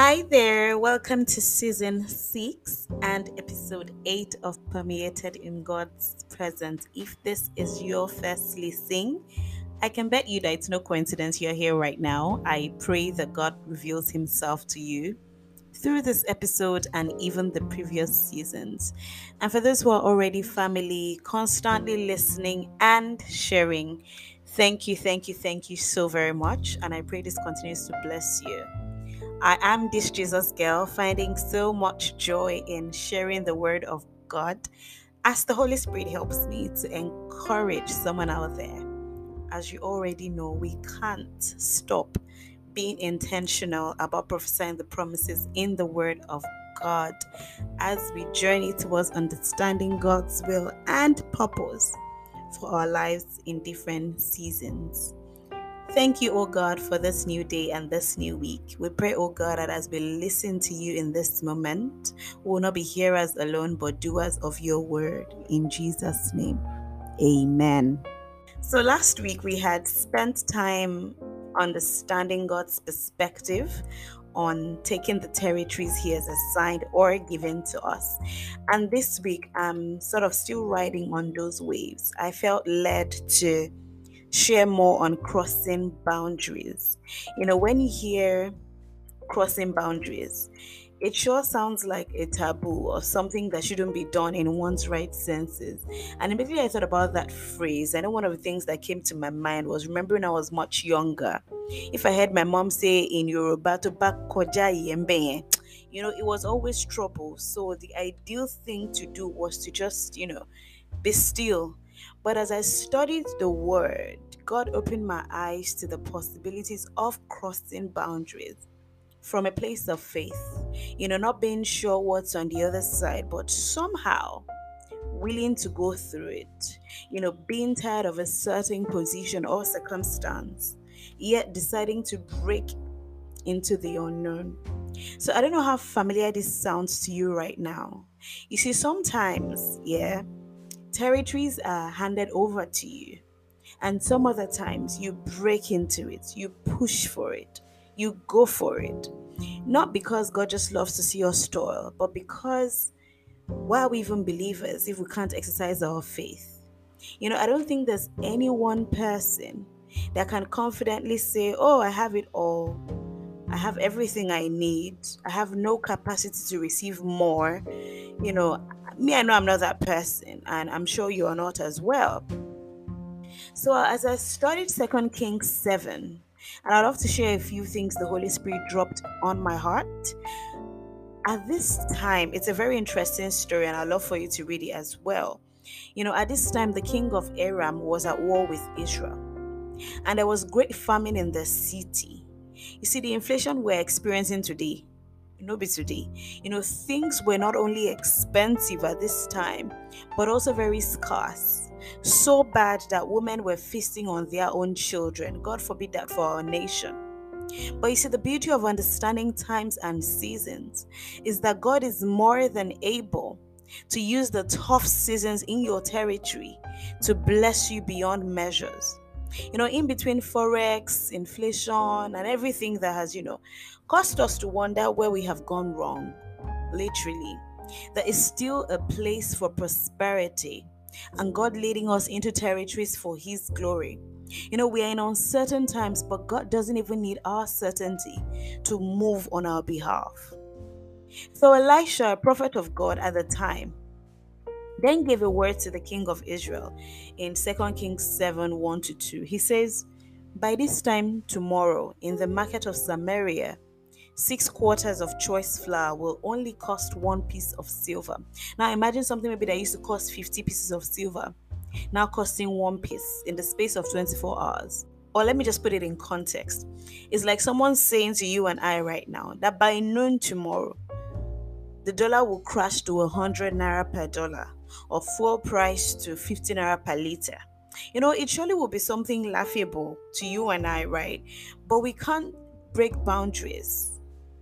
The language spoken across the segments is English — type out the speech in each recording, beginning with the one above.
Hi there, welcome to season six and episode eight of Permeated in God's Presence. If this is your first listening, I can bet you that it's no coincidence you're here right now. I pray that God reveals Himself to you through this episode and even the previous seasons. And for those who are already family, constantly listening and sharing, thank you, thank you, thank you so very much. And I pray this continues to bless you. I am this Jesus girl, finding so much joy in sharing the word of God as the Holy Spirit helps me to encourage someone out there. As you already know, we can't stop being intentional about prophesying the promises in the word of God as we journey towards understanding God's will and purpose for our lives in different seasons. Thank you, O God, for this new day and this new week. We pray, O God, that as we listen to you in this moment, we will not be hearers alone, but doers of your word. In Jesus' name, amen. So, last week we had spent time understanding God's perspective on taking the territories He has assigned or given to us. And this week, I'm sort of still riding on those waves. I felt led to share more on crossing boundaries. You know, when you hear crossing boundaries, it sure sounds like a taboo or something that shouldn't be done in one's right senses. And immediately I thought about that phrase. I know one of the things that came to my mind was remembering I was much younger. If I heard my mom say in Yoruba to back you know, it was always trouble. So the ideal thing to do was to just, you know, be still but as I studied the word, God opened my eyes to the possibilities of crossing boundaries from a place of faith. You know, not being sure what's on the other side, but somehow willing to go through it. You know, being tired of a certain position or circumstance, yet deciding to break into the unknown. So I don't know how familiar this sounds to you right now. You see, sometimes, yeah territories are handed over to you. And some other times you break into it, you push for it, you go for it. Not because God just loves to see us toil, but because why are we even believers if we can't exercise our faith? You know, I don't think there's any one person that can confidently say, Oh, I have it all. I have everything I need. I have no capacity to receive more. You know, me, I know I'm not that person, and I'm sure you are not as well. So, as I studied Second Kings 7, and I'd love to share a few things the Holy Spirit dropped on my heart. At this time, it's a very interesting story, and I'd love for you to read it as well. You know, at this time, the king of Aram was at war with Israel, and there was great famine in the city. You see, the inflation we're experiencing today no today you know things were not only expensive at this time but also very scarce. So bad that women were feasting on their own children. God forbid that for our nation. But you see, the beauty of understanding times and seasons is that God is more than able to use the tough seasons in your territory to bless you beyond measures. You know, in between forex, inflation, and everything that has, you know, caused us to wonder where we have gone wrong. Literally, there is still a place for prosperity and God leading us into territories for His glory. You know, we are in uncertain times, but God doesn't even need our certainty to move on our behalf. So, Elisha, a prophet of God at the time, then gave a word to the king of Israel in 2 Kings 7 1 to 2. He says, By this time tomorrow, in the market of Samaria, six quarters of choice flour will only cost one piece of silver. Now imagine something maybe that used to cost 50 pieces of silver, now costing one piece in the space of 24 hours. Or let me just put it in context. It's like someone saying to you and I right now that by noon tomorrow, the dollar will crash to 100 naira per dollar or fuel price to 50 naira per liter. You know, it surely will be something laughable to you and I, right? But we can't break boundaries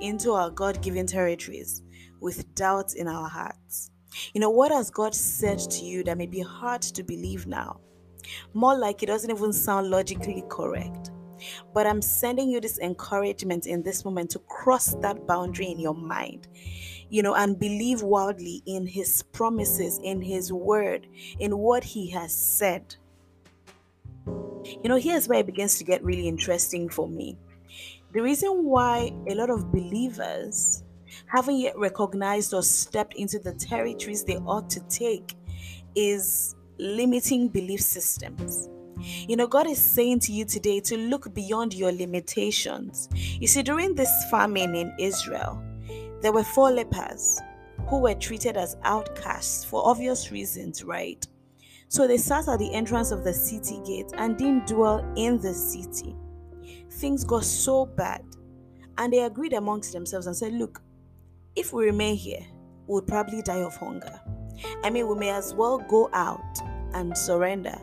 into our God given territories with doubt in our hearts. You know, what has God said to you that may be hard to believe now? More like it doesn't even sound logically correct. But I'm sending you this encouragement in this moment to cross that boundary in your mind, you know, and believe wildly in His promises, in His word, in what He has said. You know, here's where it begins to get really interesting for me. The reason why a lot of believers haven't yet recognized or stepped into the territories they ought to take is limiting belief systems. You know, God is saying to you today to look beyond your limitations. You see, during this famine in Israel, there were four lepers who were treated as outcasts for obvious reasons, right? So they sat at the entrance of the city gate and didn't dwell in the city. Things got so bad, and they agreed amongst themselves and said, Look, if we remain here, we would probably die of hunger. I mean, we may as well go out and surrender.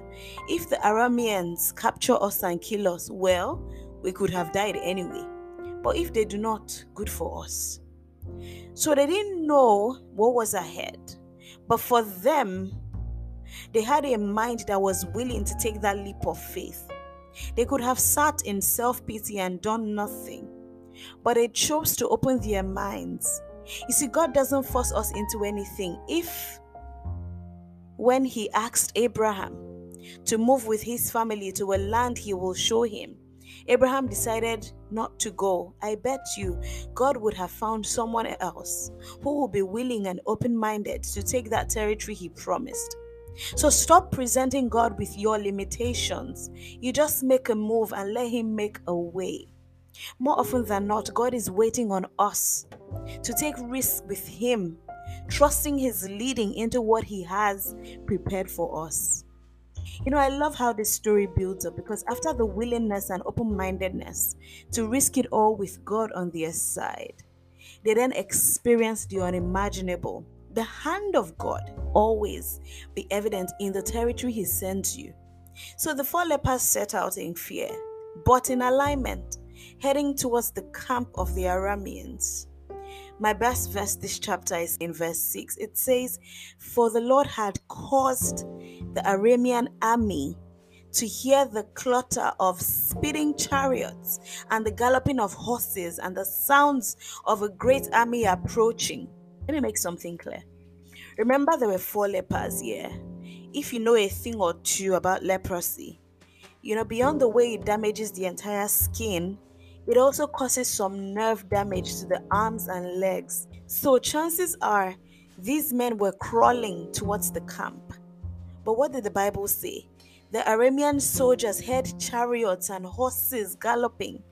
If the Arameans capture us and kill us, well, we could have died anyway. But if they do not, good for us. So they didn't know what was ahead. But for them, they had a mind that was willing to take that leap of faith. They could have sat in self pity and done nothing, but they chose to open their minds. You see, God doesn't force us into anything. If when he asked Abraham to move with his family to a land he will show him. Abraham decided not to go. I bet you God would have found someone else who would be willing and open minded to take that territory he promised. So stop presenting God with your limitations. You just make a move and let Him make a way. More often than not, God is waiting on us to take risks with Him trusting His leading into what He has prepared for us. You know, I love how this story builds up because after the willingness and open mindedness to risk it all with God on their side, they then experience the unimaginable. The hand of God always be evident in the territory He sends you. So the four lepers set out in fear, but in alignment, heading towards the camp of the Arameans. My best verse this chapter is in verse 6. It says, For the Lord had caused the Aramean army to hear the clutter of speeding chariots and the galloping of horses and the sounds of a great army approaching. Let me make something clear. Remember, there were four lepers here. If you know a thing or two about leprosy, you know, beyond the way it damages the entire skin, it also causes some nerve damage to the arms and legs. So, chances are these men were crawling towards the camp. But what did the Bible say? The Aramean soldiers had chariots and horses galloping.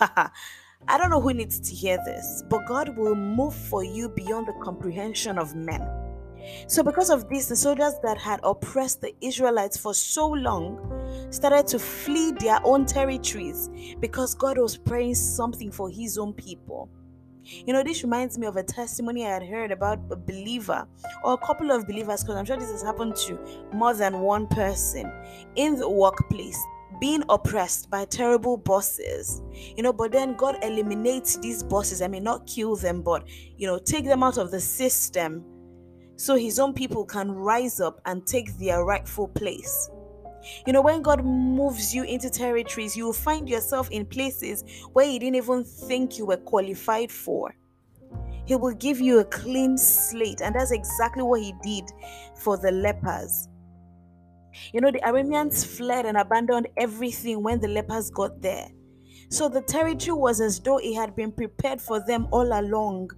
I don't know who needs to hear this, but God will move for you beyond the comprehension of men. So, because of this, the soldiers that had oppressed the Israelites for so long started to flee their own territories because God was praying something for his own people. You know, this reminds me of a testimony I had heard about a believer or a couple of believers, because I'm sure this has happened to more than one person in the workplace being oppressed by terrible bosses you know but then god eliminates these bosses i mean not kill them but you know take them out of the system so his own people can rise up and take their rightful place. You know, when God moves you into territories, you will find yourself in places where you didn't even think you were qualified for. He will give you a clean slate, and that's exactly what he did for the lepers. You know, the Arameans fled and abandoned everything when the lepers got there. So the territory was as though it had been prepared for them all along.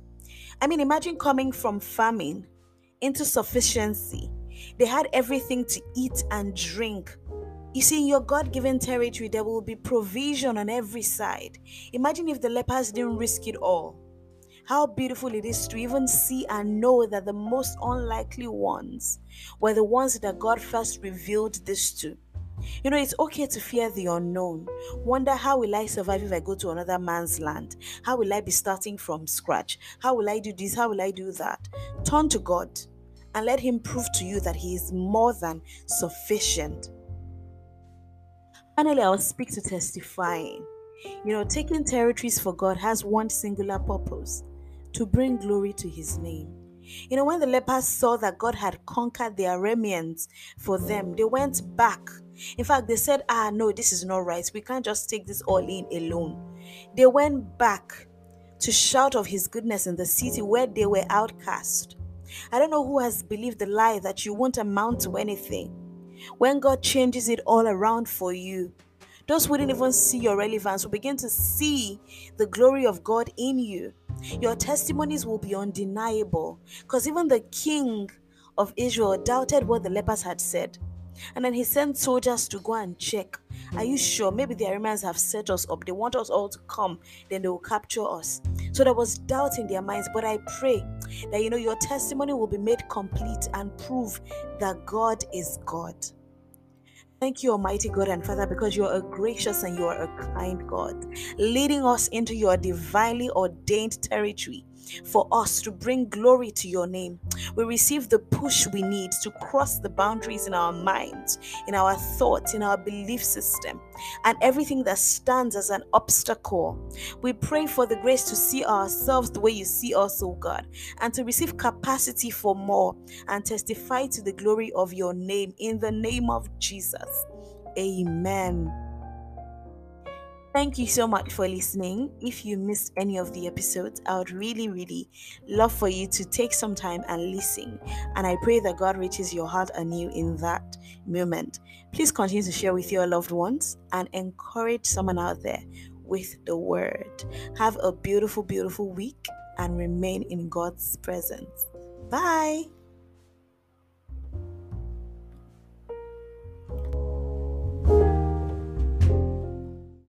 I mean, imagine coming from famine into sufficiency. They had everything to eat and drink. You see, in your God given territory, there will be provision on every side. Imagine if the lepers didn't risk it all. How beautiful it is to even see and know that the most unlikely ones were the ones that God first revealed this to. You know, it's okay to fear the unknown. Wonder how will I survive if I go to another man's land? How will I be starting from scratch? How will I do this? How will I do that? Turn to God and let Him prove to you that He is more than sufficient. Finally, I'll speak to testifying. You know, taking territories for God has one singular purpose to bring glory to His name. You know, when the lepers saw that God had conquered their remnants for them, they went back. In fact, they said, Ah, no, this is not right. We can't just take this all in alone. They went back to shout of his goodness in the city where they were outcast. I don't know who has believed the lie that you won't amount to anything. When God changes it all around for you, those who didn't even see your relevance will begin to see the glory of God in you. Your testimonies will be undeniable because even the king of Israel doubted what the lepers had said. And then he sent soldiers to go and check. Are you sure? Maybe the Arameans have set us up. They want us all to come, then they will capture us. So there was doubt in their minds. But I pray that you know your testimony will be made complete and prove that God is God. Thank you, Almighty God and Father, because you are a gracious and you are a kind God, leading us into your divinely ordained territory for us to bring glory to your name. We receive the push we need to cross the boundaries in our minds, in our thoughts, in our belief system, and everything that stands as an obstacle. We pray for the grace to see ourselves the way you see us, oh God, and to receive capacity for more and testify to the glory of your name in the name of Jesus. Amen. Thank you so much for listening. If you missed any of the episodes, I would really, really love for you to take some time and listen. And I pray that God reaches your heart anew in that moment. Please continue to share with your loved ones and encourage someone out there with the word. Have a beautiful, beautiful week and remain in God's presence. Bye.